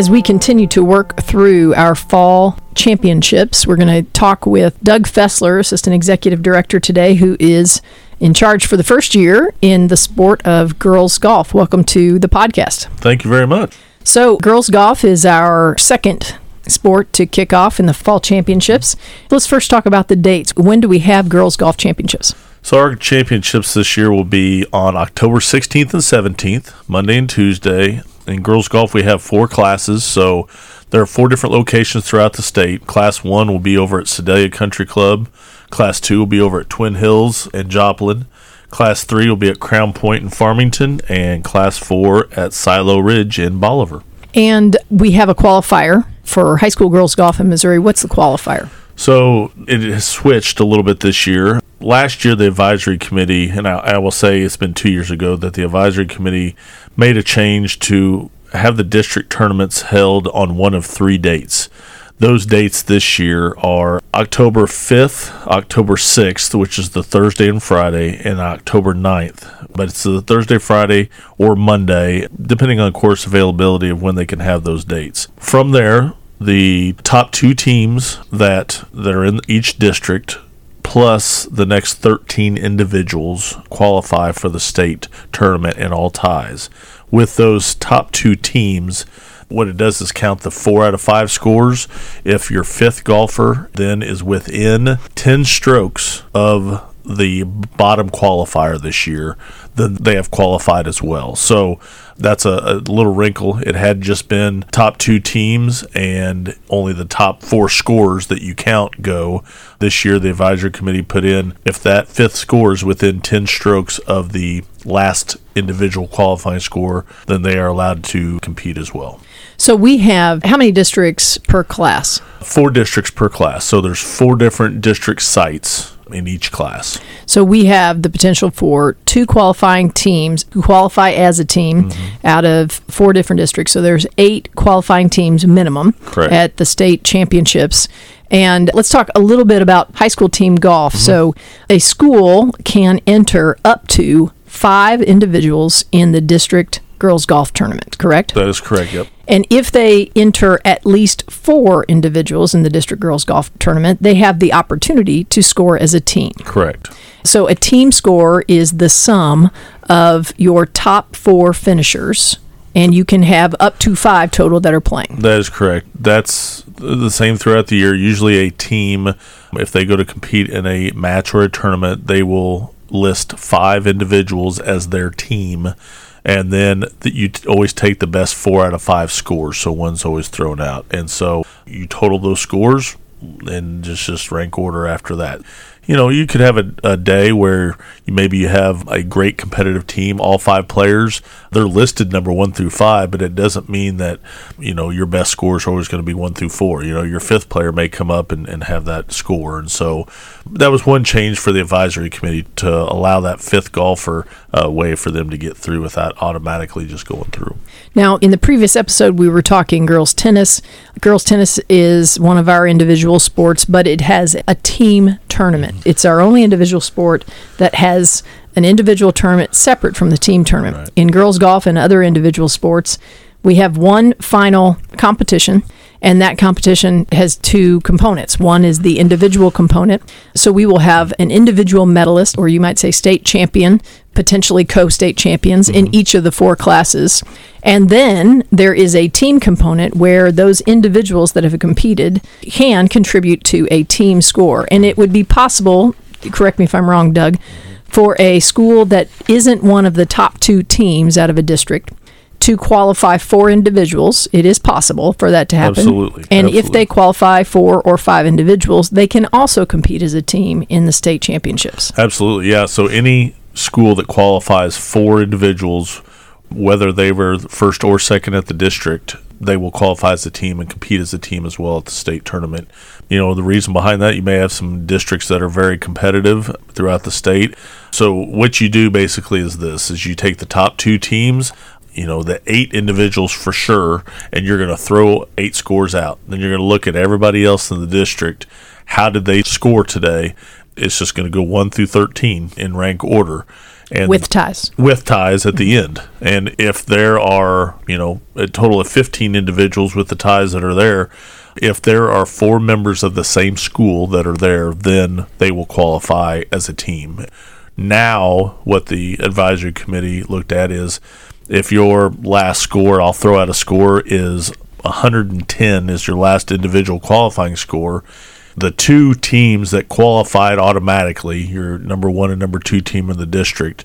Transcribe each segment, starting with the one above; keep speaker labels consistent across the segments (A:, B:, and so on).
A: As we continue to work through our fall championships, we're going to talk with Doug Fessler, Assistant Executive Director today, who is in charge for the first year in the sport of girls golf. Welcome to the podcast.
B: Thank you very much.
A: So, girls golf is our second sport to kick off in the fall championships. Let's first talk about the dates. When do we have girls golf championships?
B: So our championships this year will be on October 16th and 17th, Monday and Tuesday. In girls golf, we have four classes, so there are four different locations throughout the state. Class one will be over at Sedalia Country Club. Class two will be over at Twin Hills and Joplin. Class three will be at Crown Point in Farmington, and Class four at Silo Ridge in Bolivar.
A: And we have a qualifier for high school girls golf in Missouri. What's the qualifier?
B: So it has switched a little bit this year. Last year, the advisory committee, and I, I, will say it's been two years ago, that the advisory committee made a change to have the district tournaments held on one of three dates. Those dates this year are October 5th, October 6th, which is the Thursday and Friday, and October 9th. But it's the Thursday, Friday, or Monday, depending on course availability of when they can have those dates. From there, the top two teams that, that are in each district plus the next 13 individuals qualify for the state tournament in all ties. With those top two teams, what it does is count the four out of five scores. If your fifth golfer then is within 10 strokes of the bottom qualifier this year, then they have qualified as well. So that's a, a, little wrinkle. It had just been top two teams and only the top four scores that you count go. This year, the advisory committee put in if that fifth score is within 10 strokes of the last individual qualifying score, then they are allowed to compete as well.
A: So we have how many districts per class?
B: Four districts per class. So there's four different district sites in each class.
A: So we have the potential for two qualifying teams who qualify as a team mm-hmm. out of four different districts. So there's eight qualifying teams minimum
B: Correct.
A: at the state championships. And let's talk a little bit about high school team golf. Mm-hmm. So a school can enter up to five individuals in the district girls golf tournament, correct?
B: That is correct, yep.
A: And if they enter at least four individuals in the district girls golf tournament, they have the opportunity to score as a team.
B: Correct.
A: So a team score is the sum of your top four finishers, and you can have up to five total that are playing.
B: That is correct. That's the same throughout the year. Usually, a team, if they go to compete in a match or a tournament, they will list five individuals as their team and then you always take the best four out of five scores so one's always thrown out. And so you total those scores and just just rank order after that you know, you could have a, a day where you, maybe you have a great competitive team, all five players, they're listed number one through five, but it doesn't mean that, you know, your best score is always going to be one through four. You know, your fifth player may come up and, and have that score. And so that was one change for the advisory committee to allow that fifth golfer a uh, way for them to get through without automatically just going through.
A: Now, in the previous episode, we were talking girls tennis. Girls tennis is one of our individual sports, but it has a team tournament. It's our only individual sport that has an individual tournament separate from the team tournament. Right. In girls golf and other individual sports, we have one final competition and that competition has two components. One is the individual component. So we will have an individual medalist, or you might say state champion, potentially co state champions mm-hmm. in each of the four classes. And then there is a team component where those individuals that have competed can contribute to a team score. And it would be possible, correct me if I'm wrong, Doug, for a school that isn't one of the top two teams out of a district to qualify four individuals. It is possible for that to happen.
B: Absolutely.
A: And
B: Absolutely.
A: if they qualify four or five individuals, they can also compete as a team in the state championships.
B: Absolutely. Yeah. So any school that qualifies four individuals, whether they were first or second at the district, they will qualify as a team and compete as a team as well at the state tournament. You know, the reason behind that, you may have some districts that are very competitive throughout the state. So what you do basically is this is you take the top two teams you know the eight individuals for sure and you're going to throw eight scores out then you're going to look at everybody else in the district how did they score today it's just going to go 1 through 13 in rank order and
A: with ties.
B: with ties at the mm-hmm. end. And if there are, you know, a total of 15 individuals with the ties that are there, if there are four members of the same school that are there, then they will qualify as a team. Now, what the advisory committee looked at is if your last score, I'll throw out a score, is 110 is your last individual qualifying score. The two teams that qualified automatically, your number one and number two team in the district,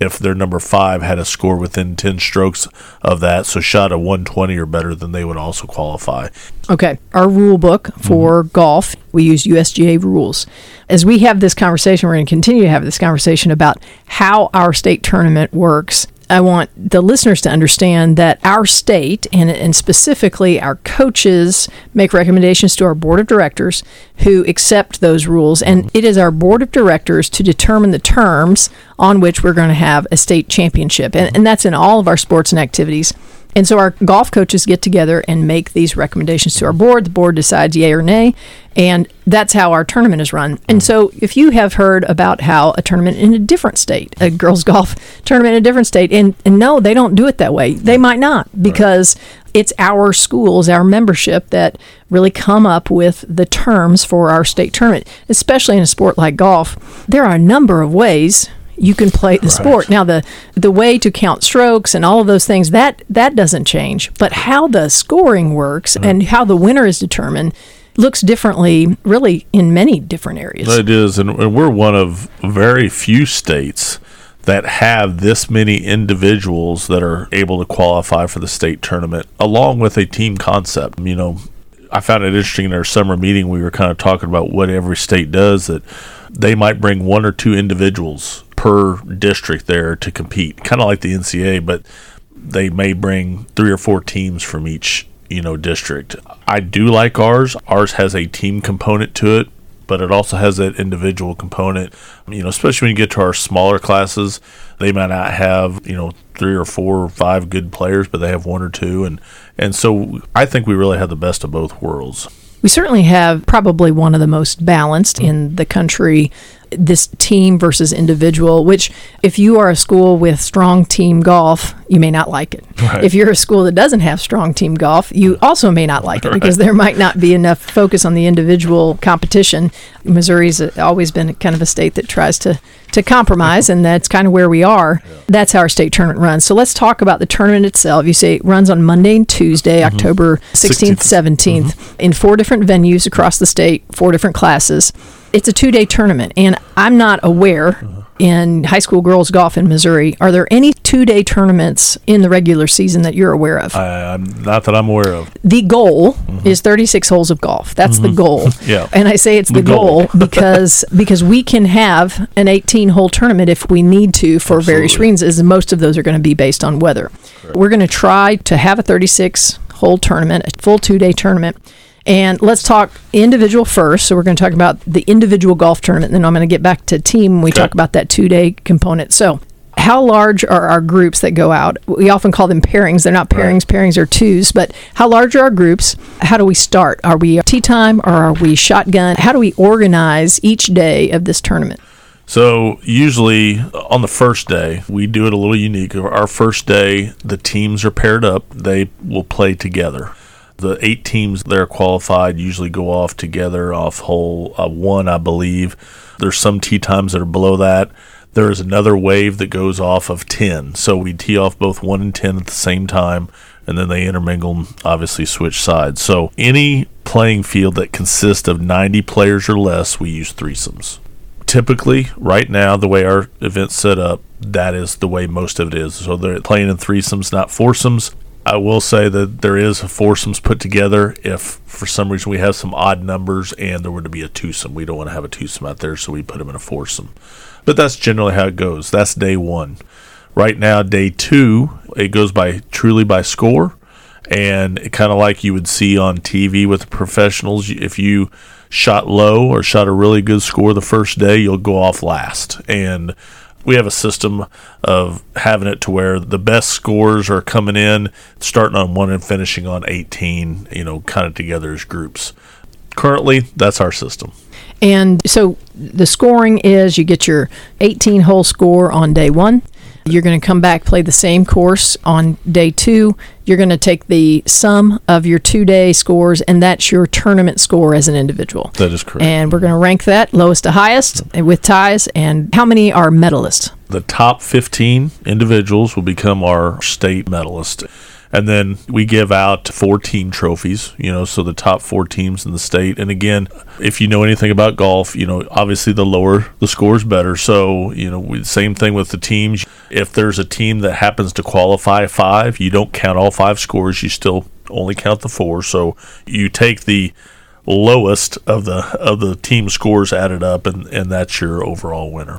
B: if their number five had a score within 10 strokes of that, so shot a 120 or better, then they would also qualify.
A: Okay, our rule book for mm-hmm. golf, we use USGA rules. As we have this conversation, we're going to continue to have this conversation about how our state tournament works. I want the listeners to understand that our state and, and specifically our coaches make recommendations to our board of directors who accept those rules. And mm-hmm. it is our board of directors to determine the terms on which we're going to have a state championship. And, and that's in all of our sports and activities. And so our golf coaches get together and make these recommendations to our board. The board decides yay or nay, and that's how our tournament is run. And mm. so if you have heard about how a tournament in a different state, a girls golf tournament in a different state, and, and no, they don't do it that way. They might not because it's our schools, our membership that really come up with the terms for our state tournament, especially in a sport like golf. There are a number of ways you can play the sport. Now the the way to count strokes and all of those things that that doesn't change, but how the scoring works and how the winner is determined looks differently really in many different areas.
B: It is, and, and we're one of very few states that have this many individuals that are able to qualify for the state tournament, along with a team concept. You know, I found it interesting in our summer meeting. We were kind of talking about what every state does that they might bring one or two individuals per district there to compete, kind of like the NCAA, but they may bring three or four teams from each you know district. I do like ours. Ours has a team component to it, but it also has that individual component. You know, especially when you get to our smaller classes, they might not have you know three or four or five good players, but they have one or two, and and so I think we really have the best of both worlds.
A: We certainly have probably one of the most balanced in the country. This team versus individual, which if you are a school with strong team golf, you may not like it.
B: Right.
A: If you're a school that doesn't have strong team golf, you also may not like it because there might not be enough focus on the individual competition. Missouri's always been kind of a state that tries to to compromise, and that's kind of where we are. That's how our state tournament runs. So let's talk about the tournament itself. You say it runs on Monday and Tuesday, mm-hmm. October 16th, 17th, mm-hmm. in four different venues across the state, four different classes. It's a two day tournament, and I'm not aware uh-huh. in high school girls golf in Missouri. Are there any two day tournaments in the regular season that you're aware of?
B: I'm not that I'm aware of.
A: the goal mm-hmm. is 36 holes of golf. That's the mm-hmm. goal.
B: Yeah.
A: And I say it's the,
B: The
A: goal,
B: goal.
A: because because we can have an 18 hole tournament if we need to for various reasons. and Most of those are going to be based on weather. We're going to try to have a 36 hole tournament, a full two day tournament. And let's talk individual first. So we're going to talk about the individual golf tournament, and then I'm going to get back to team when we
B: Okay.
A: talk about that two day component. So how large are our groups that go out? We often call them pairings. They're not pairings, pairings are twos, but how large are our groups? How do we start? Are we tee time or are we shotgun? How do we organize each day of this tournament?
B: So usually on the first day, we do it a little unique. Our first day, the teams are paired up. They will play together. The eight teams that are qualified usually go off together off hole uh, one, I believe. There's some tee times that are below that. There is another wave that goes off of 10. So we tee off both 1 and 10 at the same time, and then they intermingle and obviously switch sides. So any playing field that consists of 90 players or less, we use threesomes typically right now the way our event's set up that is the way most of it is so they're playing in threesomes not foursomes i will say that there is a foursomes put together. If for some reason we have some odd numbers and there were to be a twosome we don't want to have a twosome out there so we put them in a foursome. But that's generally how it goes. That's day one. Right now day two it goes by truly by score and kind of like you would see on TV with professionals, if you shot low or shot a really good score the first day, you'll go off last. And we have a system of having it to where the best scores are coming in, starting on one and finishing on 18, you know, kind of together as groups. Currently, that's our system.
A: And so the scoring is you get your 18 hole score on day one. You're going to come back, play the same course on day two. You're going to take the sum of your two day scores, and that's your tournament score as an individual.
B: That is correct.
A: And we're going to rank that lowest to highest with ties. And how many are medalists?
B: the top 15 individuals will become our state medalist. And then we give out four team trophies, you know, so the top four teams in the state. And again, if you know anything about golf, you know, obviously the lower the score is better. So, you know, we, same thing with the teams. If there's a team that happens to qualify five, you don't count all five scores, you still only count the four. So you take the lowest of the of the team scores added up and, and that's your overall winner.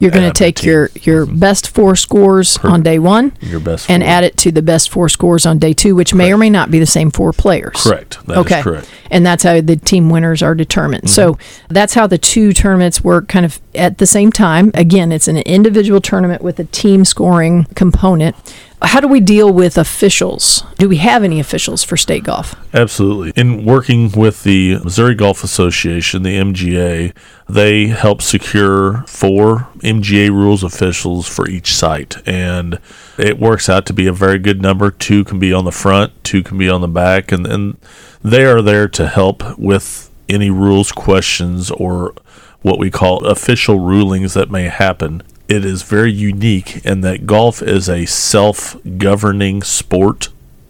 A: You're going to take your, your best four scores on day one
B: Your best
A: and
B: four.
A: add it to the best four scores on day two, which may or may not be the same four players.
B: Correct. That is
A: okay.
B: correct. Mm-hmm.
A: And that's how the team winners are determined. So that's how the two tournaments work kind of at the same time. Again, it's an individual tournament with a team scoring component. How do we deal with officials? Do we have any officials for state golf?
B: Absolutely. In working with the Missouri Golf Association, the MGA, they help secure four MGA rules officials for each site. And it works out to be a very good number. Two can be on the front, two can be on the back. And, and they are there to help with any rules questions or what we call official rulings that may happen. It is very unique in that golf is a self governing sport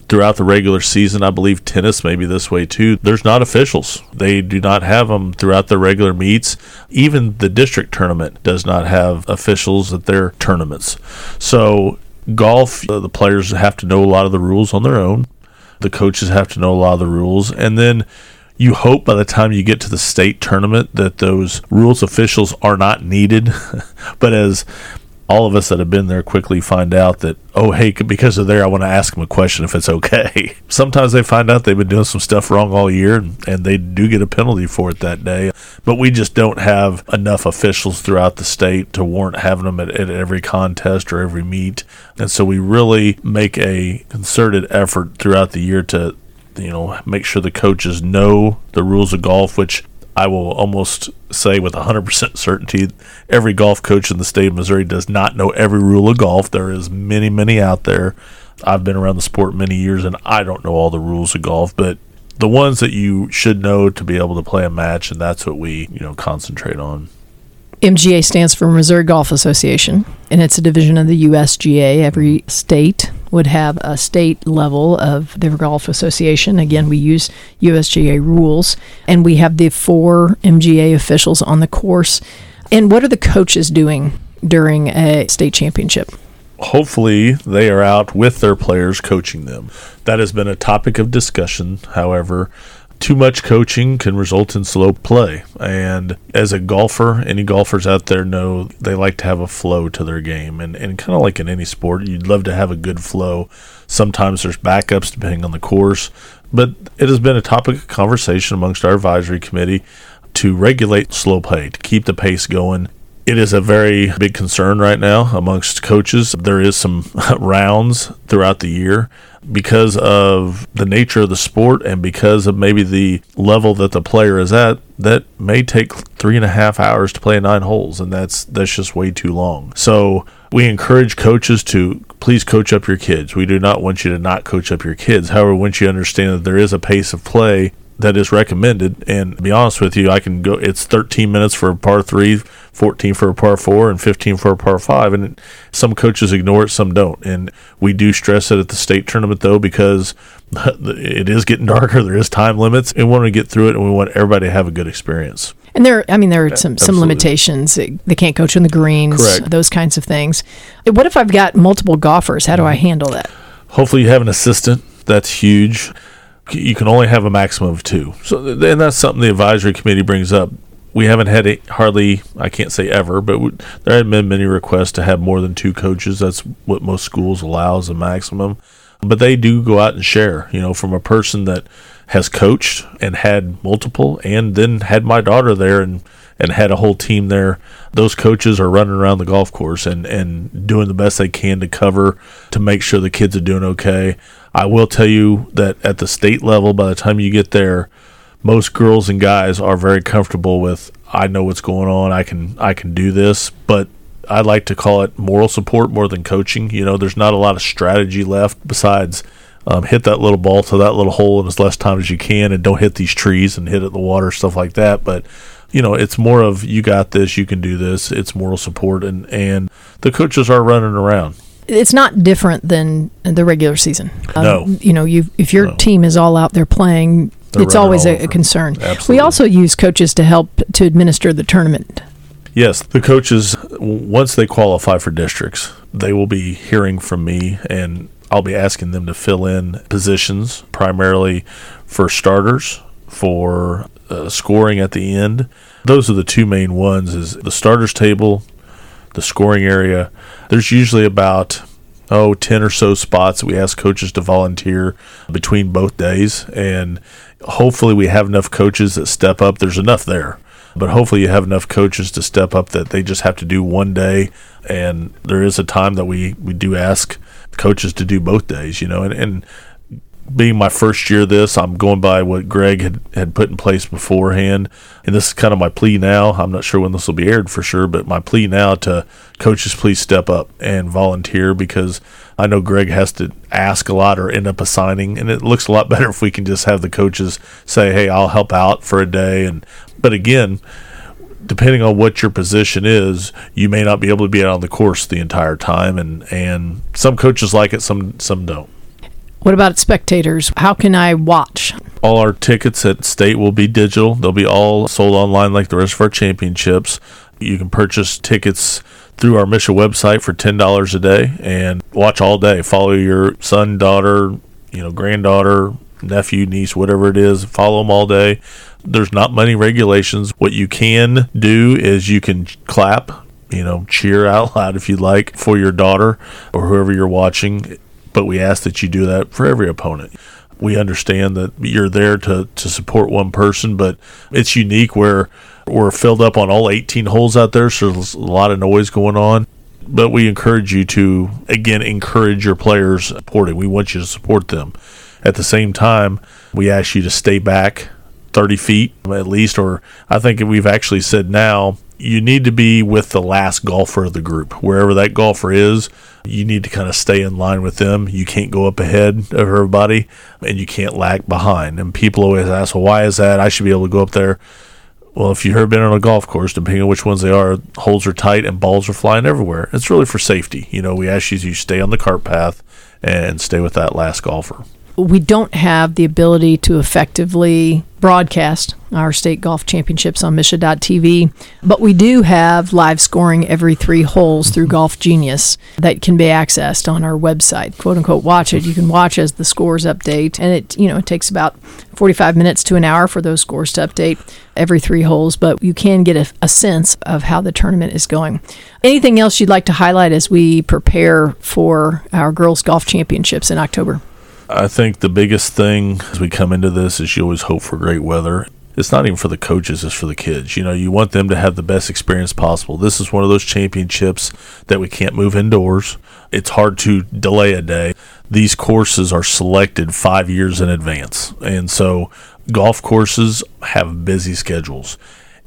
B: throughout the regular season. I believe tennis may be this way too. There's not officials. They do not have them throughout the regular meets. Even the district tournament does not have officials at their tournaments. So, golf, uh, the players have to know a lot of the rules on their own. The coaches have to know a lot of the rules. And then you hope by the time you get to the state tournament that those rules officials are not needed. but as all of us that have been there quickly find out that, oh, hey, because they're there, I want to ask them a question if it's okay. Sometimes they find out they've been doing some stuff wrong all year and, and they do get a penalty for it that day. But we just don't have enough officials throughout the state to warrant having them at, at every contest or every meet. And so we really make a concerted effort throughout the year to you know, make sure the coaches know the rules of golf, which I will almost say with 100% certainty every golf coach in the state of Missouri does not know every rule of golf. There is many, many out there. I've been around the sport many years and I don't know all the rules of golf, but the ones that you should know to be able to play a match and that's what we, you know, concentrate on.
A: MGA stands for Missouri Golf Association, and it's a division of the USGA. Every state would have a state level of their golf association. Again, we use USGA rules, and we have the four MGA officials on the course. And what are the coaches doing during a state championship?
B: hopefully they are out with their players coaching them. That has been a topic of discussion. However, too much coaching can result in slow play. And as a golfer, any golfers out there know they like to have a flow to their game. And, and kind of like in any sport, you'd love to have a good flow. Sometimes there's backups depending on the course. But it has been a topic of conversation amongst our advisory committee to regulate slow play, to keep the pace going. It is a very big concern right now amongst coaches. There is some rounds throughout the year because of the nature of the sport and because of maybe the level that the player is at. That may take three and a half hours to play nine holes, and that's that's just way too long. So we encourage coaches to please coach up your kids. We do not want you to not coach up your kids. However, once you understand that there is a pace of play that is recommended. And be honest with you, I can go. It's 13 minutes for a par three, 14 for a par four, and 15 for a par five. And some coaches ignore it, some don't. And we do stress it at the state tournament though, because it is getting darker. There is time limits, and we want to get through it, and we want everybody to have a good experience.
A: And there, I mean, there are some some limitations. They can't coach on the greens,
B: Correct.
A: those kinds of things. What if I've got multiple golfers? How do I handle that?
B: Hopefully, you have an assistant. That's huge. You can only have a maximum of two. So, and that's something the advisory committee brings up. We haven't had hardly, I can't say ever, but we, there have been many requests to have more than two coaches. That's what most schools allow as a maximum. But they do go out and share, you know, from a person that has coached and had multiple and then had my daughter there and and had a whole team there. Those coaches are running around the golf course and, and doing the best they can to cover to make sure the kids are doing okay. I will tell you that at the state level, by the time you get there, most girls and guys are very comfortable with I know what's going on. I can I can do this, but I like to call it moral support more than coaching. You know, there's not a lot of strategy left besides um, hit that little ball to that little hole in as less time as you can, and don't hit these trees and hit it in the water, stuff like that. But you know, it's more of you got this, you can do this. It's moral support, and and the coaches are running around.
A: It's not different than the regular season. Um,
B: No.
A: you know, you if your
B: No.
A: team is all out there playing, it's always a, concern. We also use coaches to help to administer the tournament.
B: Yes, the coaches once they qualify for districts, they will be hearing from me, and I'll be asking them to fill in positions primarily for starters, for uh, scoring at the end. Those are the two main ones: is the starters table, the scoring area. There's usually about oh 10 or so spots that we ask coaches to volunteer between both days and hopefully we have enough coaches that step up. There's enough there. But hopefully you have enough coaches to step up that they just have to do one day. And there is a time that we we do ask coaches to do both days you know and, and being my first year this, I'm going by what Greg had, had put in place beforehand. And this is kind of my plea now. I'm not sure when this will be aired for sure, but my plea now to coaches, please step up and volunteer because I know Greg has to ask a lot or end up assigning. And it looks a lot better if we can just have the coaches say, hey, I'll help out for a day. And But again, depending on what your position is, you may not be able to be out on the course the entire time. And, and some coaches like it, some, some don't.
A: What about spectators? How can I watch?
B: all our tickets at state will be digital. They'll be all sold online like the rest of our championships. You can purchase tickets through our MSHSAA website for ten dollars a day and watch all day. Follow your son, daughter, you know, granddaughter, nephew, niece, whatever it is. Follow them all day. There's not many regulations. What you can do is you can clap, you know, cheer out loud if you'd like for your daughter or whoever you're watching. But we ask that you do that for every opponent we understand that you're there to, to support one person, but it's unique where we're filled up on all 18 holes out there, so there's a lot of noise going on. But we encourage you to, again, encourage your players supporting. We want you to support them. At the same time, we ask you to stay back 30 feet at least, or I think we've actually said now you need to be with the last golfer of the group. Wherever that golfer is, you need to kind of stay in line with them. You can't go up ahead of everybody and you can't lag behind. And people always ask, well, why is that? I should be able to go up there. Well, if you've ever been on a golf course, depending on which ones they are, holes are tight and balls are flying everywhere. It's really for safety. You know, we ask you to stay on the cart path and stay with that last golfer.
A: We don't have the ability to effectively broadcast our state golf championships on MSHSAA.tv, but we do have live scoring every three holes through Golf Genius that can be accessed on our website. "Quote unquote," watch it. You can watch as the scores update, and it you know it takes about 45 minutes to an hour for those scores to update every three holes, but you can get a, a sense of how the tournament is going. Anything else you'd like to highlight as we prepare for our girls golf championships in October?
B: I think the biggest thing as we come into this is you always hope for great weather. It's not even for the coaches, it's for the kids. You know, you want them to have the best experience possible. This is one of those championships that we can't move indoors. It's hard to delay a day. These courses are selected five years in advance. And so golf courses have busy schedules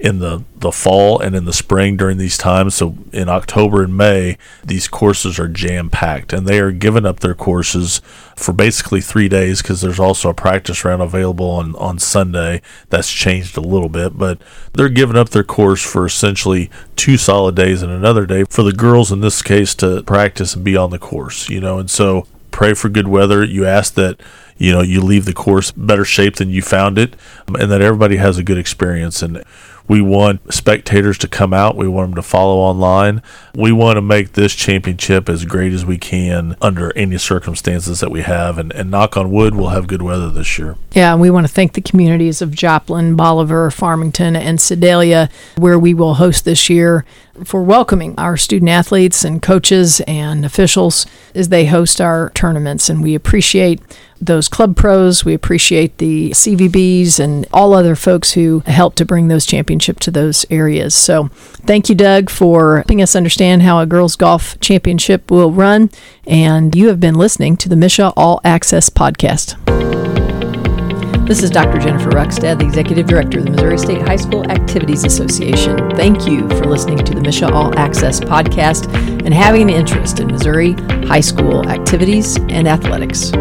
B: in the, the fall and in the spring during these times. So in October and May, these courses are jam packed and they are giving up their courses for basically three days because there's also a practice round available on, on Sunday. That's changed a little bit, but they're giving up their course for essentially two solid days and another day for the girls in this case to practice and be on the course, you know, and so pray for good weather. You ask that you know you leave the course better shape than you found it and that everybody has a good experience and we want spectators to come out. We want them to follow online. We want to make this championship as great as we can under any circumstances that we have. And, and knock on wood, we'll have good weather this year.
A: Yeah, and we want to thank the communities of Joplin, Bolivar, Farmington, and Sedalia, where we will host this year, for welcoming our student athletes and coaches and officials as they host our tournaments. And we appreciate those club pros. We appreciate the CVBs and all other folks who help to bring those championship to those areas. So thank you, Doug, for helping us understand how a girls golf championship will run. And you have been listening to the MSHSAA All Access podcast. This is Dr. Jennifer Rukstad, the Executive Director of the Missouri State High School Activities Association. Thank you for listening to the MSHSAA All Access podcast and having an interest in Missouri high school activities and athletics.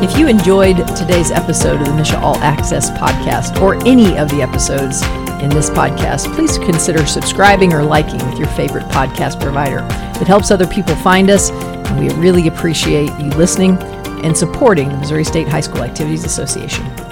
A: If you enjoyed today's episode of the MSHSAA All Access podcast or any of the episodes in this podcast, please consider subscribing or liking with your favorite podcast provider. It helps other people find us, and we really appreciate you listening and supporting the Missouri State High School Activities Association.